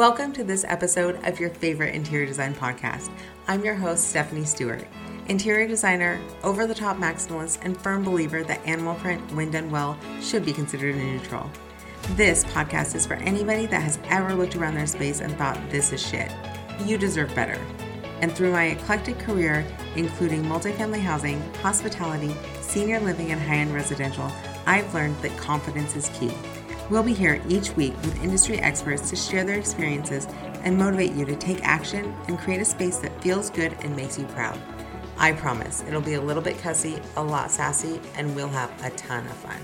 Welcome to this episode of your favorite interior design podcast. I'm your host, Stephanie Stewart, interior designer, over the top maximalist, and firm believer that animal print, when done well, should be considered a neutral. This podcast is for anybody that has ever looked around their space and thought, this is shit. You deserve better. And through my eclectic career, including multifamily housing, hospitality, senior living, and high end residential, I've learned that confidence is key. We'll be here each week with industry experts to share their experiences and motivate you to take action and create a space that feels good and makes you proud. I promise it'll be a little bit cussy, a lot sassy, and we'll have a ton of fun.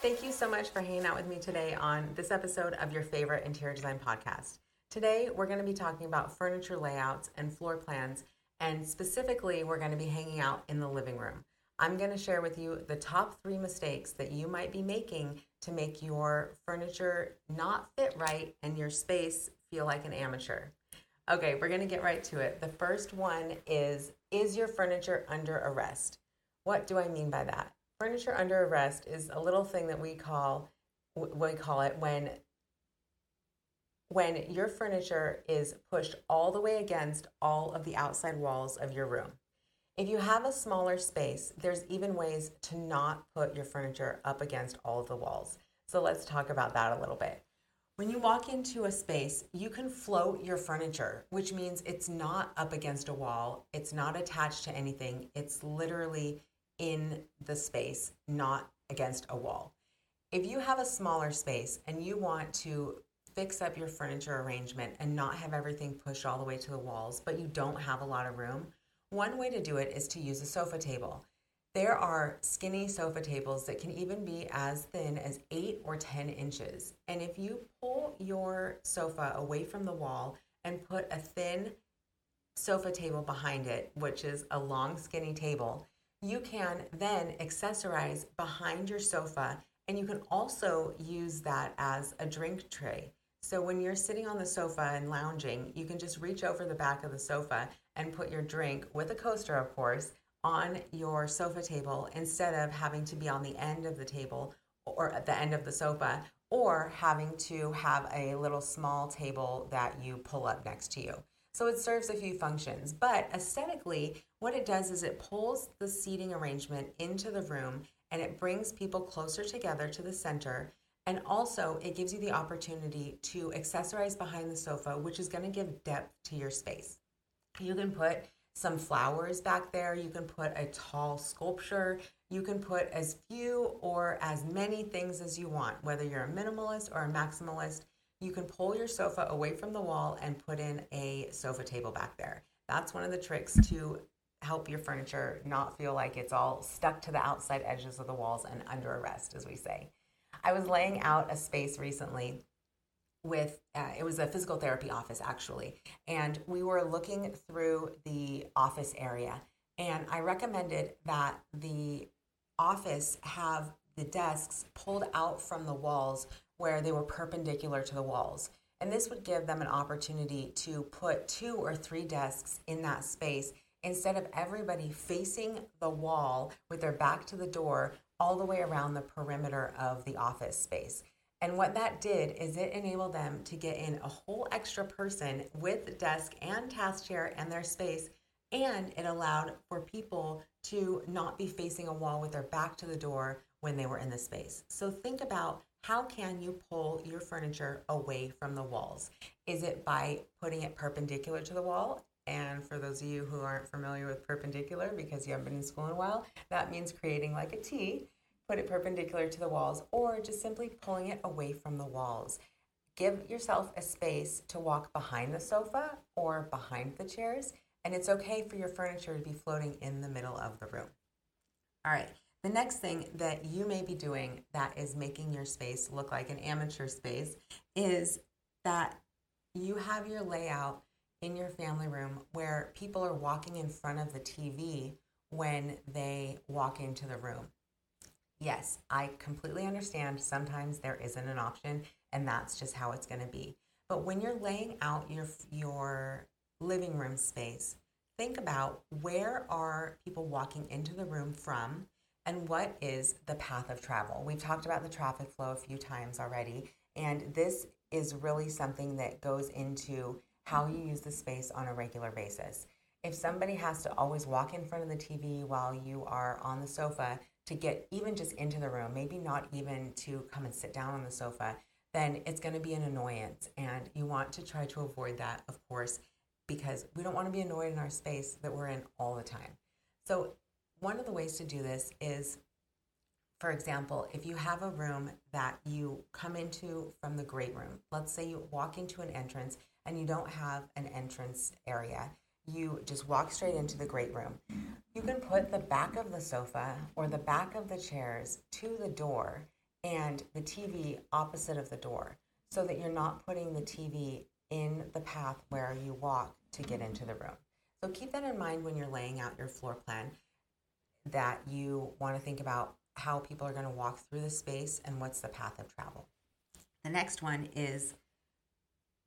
Thank you so much for hanging out with me today on this episode of your favorite interior design podcast. Today, we're going to be talking about furniture layouts and floor plans, and specifically, we're going to be hanging out in the living room. I'm going to share with you the top three mistakes that you might be making to make your furniture not fit right and your space feel like an amateur. Okay, we're going to get right to it. The first one is Is your furniture under arrest? What do I mean by that? Furniture under arrest is a little thing that we call we call it when when your furniture is pushed all the way against all of the outside walls of your room. If you have a smaller space, there's even ways to not put your furniture up against all of the walls. So let's talk about that a little bit. When you walk into a space, you can float your furniture, which means it's not up against a wall, it's not attached to anything, it's literally in the space, not against a wall. If you have a smaller space and you want to fix up your furniture arrangement and not have everything pushed all the way to the walls, but you don't have a lot of room, one way to do it is to use a sofa table. There are skinny sofa tables that can even be as thin as 8 or 10 inches. And if you pull your sofa away from the wall and put a thin sofa table behind it, which is a long, skinny table, you can then accessorize behind your sofa and you can also use that as a drink tray. So when you're sitting on the sofa and lounging, you can just reach over the back of the sofa and put your drink with a coaster, of course, on your sofa table instead of having to be on the end of the table or at the end of the sofa or having to have a little small table that you pull up next to you. So it serves a few functions, but aesthetically, what it does is it pulls the seating arrangement into the room and it brings people closer together to the center. And also, it gives you the opportunity to accessorize behind the sofa, which is going to give depth to your space. You can put some flowers back there. You can put a tall sculpture. You can put as few or as many things as you want, whether you're a minimalist or a maximalist. You can pull your sofa away from the wall and put in a sofa table back there. That's one of the tricks to help your furniture not feel like it's all stuck to the outside edges of the walls and under arrest, as we say. I was laying out a space recently with uh, it was a physical therapy office actually. And we were looking through the office area. And i recommended that the office have the desks pulled out from the walls where they were perpendicular to the walls. And this would give them an opportunity to put two or three desks in that space instead of everybody facing the wall with their back to the door all the way around the perimeter of the office space and what that did is it enabled them to get in a whole extra person with desk and task chair and their space. And it allowed for people to not be facing a wall with their back to the door when they were in the space. So think about how can you pull your furniture away from the walls? Is it by putting it perpendicular to the wall? And for those of you who aren't familiar with perpendicular because you haven't been in school in a while, that means creating like a T put it perpendicular to the walls, or just simply pulling it away from the walls. Give yourself a space to walk behind the sofa or behind the chairs, and it's okay for your furniture to be floating in the middle of the room. All right, the next thing that you may be doing that is making your space look like an amateur space is that you have your layout in your family room where people are walking in front of the TV when they walk into the room. Yes, I completely understand. Sometimes there isn't an option, and that's just how it's going to be. But when you're laying out your your living room space, think about where are people walking into the room from and what is the path of travel. We've talked about the traffic flow a few times already And this is really something that goes into how you use the space on a regular basis. If somebody has to always walk in front of the TV while you are on the sofa to get even just into the room, maybe not even to come and sit down on the sofa, then it's going to be an annoyance. And you want to try to avoid that, of course, because we don't want to be annoyed in our space that we're in all the time. So, one of the ways to do this is, for example, if you have a room that you come into from the great room, let's say you walk into an entrance and you don't have an entrance area, you just walk straight into the great room. You can put the back of the sofa or the back of the chairs to the door and the TV opposite of the door so that you're not putting the TV in the path where you walk to get into the room. So keep that in mind when you're laying out your floor plan that you want to think about how people are going to walk through the space and what's the path of travel. The next one is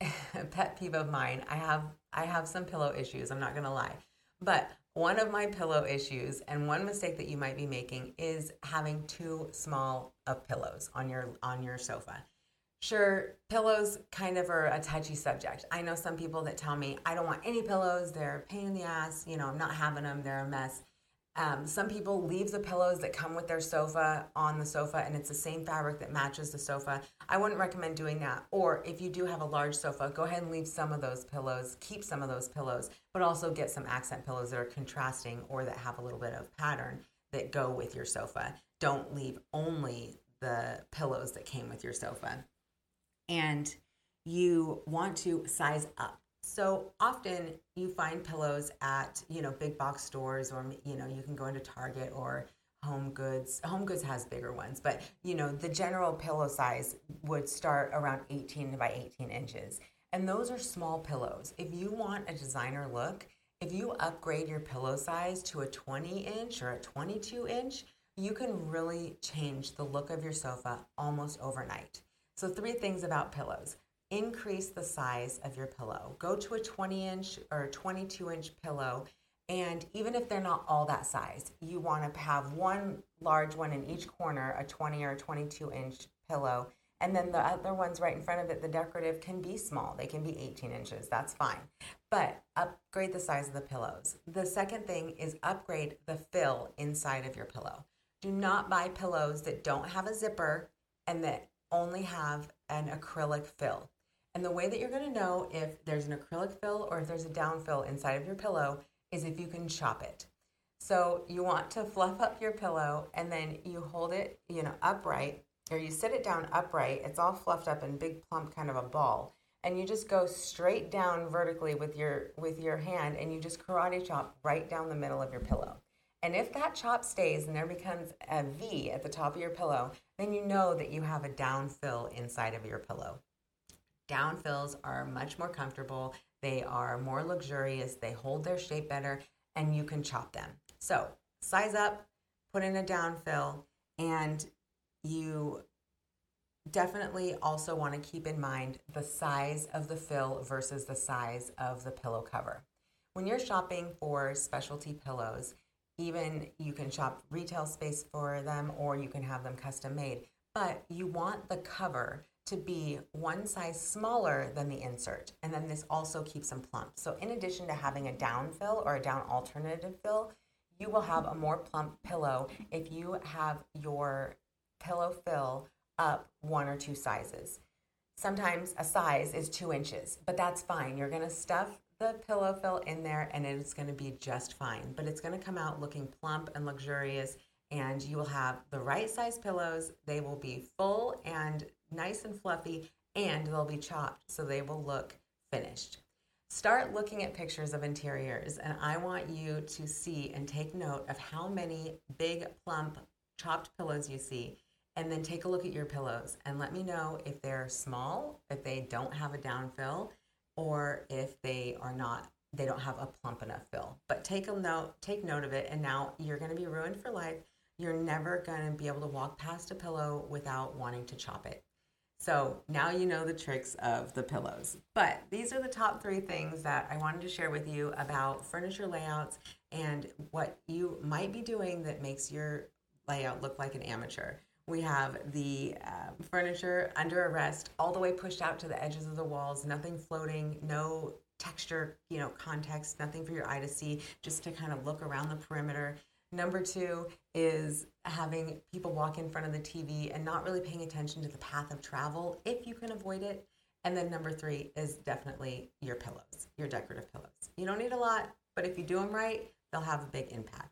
a pet peeve of mine. I have I have some pillow issues, I'm not going to lie. But one of my pillow issues and one mistake that you might be making is having too small of pillows on your on your sofa. Sure, pillows kind of are a touchy subject. I know some people that tell me, I don't want any pillows. They're a pain in the ass. You know, I'm not having them. They're a mess. Um, some people leave the pillows that come with their sofa on the sofa and it's the same fabric that matches the sofa. I wouldn't recommend doing that. Or if you do have a large sofa, go ahead and leave some of those pillows, keep some of those pillows, but also get some accent pillows that are contrasting or that have a little bit of pattern that go with your sofa. Don't leave only the pillows that came with your sofa and you want to size up. So often you find pillows at, you know, big box stores or you know, you can go into Target or Home Goods. Home Goods has bigger ones, but you know, the general pillow size would start around 18 by 18 inches. And those are small pillows. If you want a designer look, if you upgrade your pillow size to a 20 inch or a 22 inch, you can really change the look of your sofa almost overnight. So, three things about pillows increase the size of your pillow. Go to a 20 inch or 22 inch pillow. And even if they're not all that size, you want to have one large one in each corner, a 20 or 22 inch pillow. And then the other ones right in front of it, the decorative, can be small. They can be 18 inches. That's fine. But upgrade the size of the pillows. The second thing is upgrade the fill inside of your pillow. Do not buy pillows that don't have a zipper and that only have an acrylic fill. And the way that you're going to know if there's an acrylic fill or if there's a down fill inside of your pillow is if you can chop it. So you want to fluff up your pillow and then you hold it, you know, upright or you sit it down upright. It's all fluffed up in big plump kind of a ball. And you just go straight down vertically with your with your hand and you just karate chop right down the middle of your pillow. And if that chop stays and there becomes a V at the top of your pillow, then you know that you have a down fill inside of your pillow. Down fills are much more comfortable, they are more luxurious, they hold their shape better, and you can chop them. So, size up, put in a down fill, and you definitely also want to keep in mind the size of the fill versus the size of the pillow cover. When you're shopping for specialty pillows, even you can shop retail space for them or you can have them custom made. But you want the cover to be one size smaller than the insert. And then this also keeps them plump. So in addition to having a down fill or a down alternative fill, you will have a more plump pillow if you have your pillow fill up one or two sizes. Sometimes a size is two inches, but that's fine. You're to stuff the pillow fill in there and it's to be just fine. But it's to come out looking plump and luxurious and you will have the right size pillows. They will be full and nice and fluffy and they'll be chopped so they will look finished. Start looking at pictures of interiors and I want you to see and take note of how many big plump chopped pillows you see and then take a look at your pillows and let me know if they're small, if they don't have a down fill, or if they are not they don't have a plump enough fill. But take a note, take note of it, and now you're going to be ruined for life. You're never going to be able to walk past a pillow without wanting to chop it. So now you know the tricks of the pillows. But these are the top three things that I wanted to share with you about furniture layouts and what you might be doing that makes your layout look like an amateur. We have the uh, furniture under arrest, all the way pushed out to the edges of the walls, nothing floating, no texture, you know, context, nothing for your eye to see, just to kind of look around the perimeter. Number two is having people walk in front of the TV and not really paying attention to the path of travel if you can avoid it. And then number three is definitely your pillows, your decorative pillows. You don't need a lot, but if you do them right, they'll have a big impact.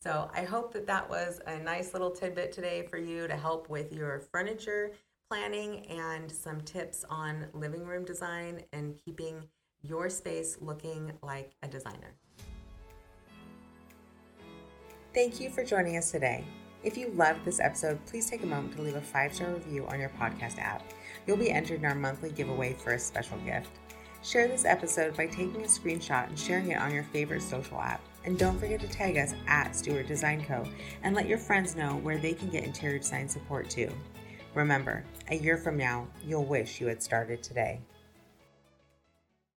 So I hope that that was a nice little tidbit today for you to help with your furniture planning and some tips on living room design and keeping your space looking like a designer. Thank you for joining us today. If you loved this episode, please take a moment to leave a five star review on your podcast app. You'll be entered in our monthly giveaway for a special gift. Share this episode by taking a screenshot and sharing it on your favorite social app. And don't forget to tag us at Stewart Design Co. and let your friends know where they can get interior design support too. Remember, a year from now, you'll wish you had started today.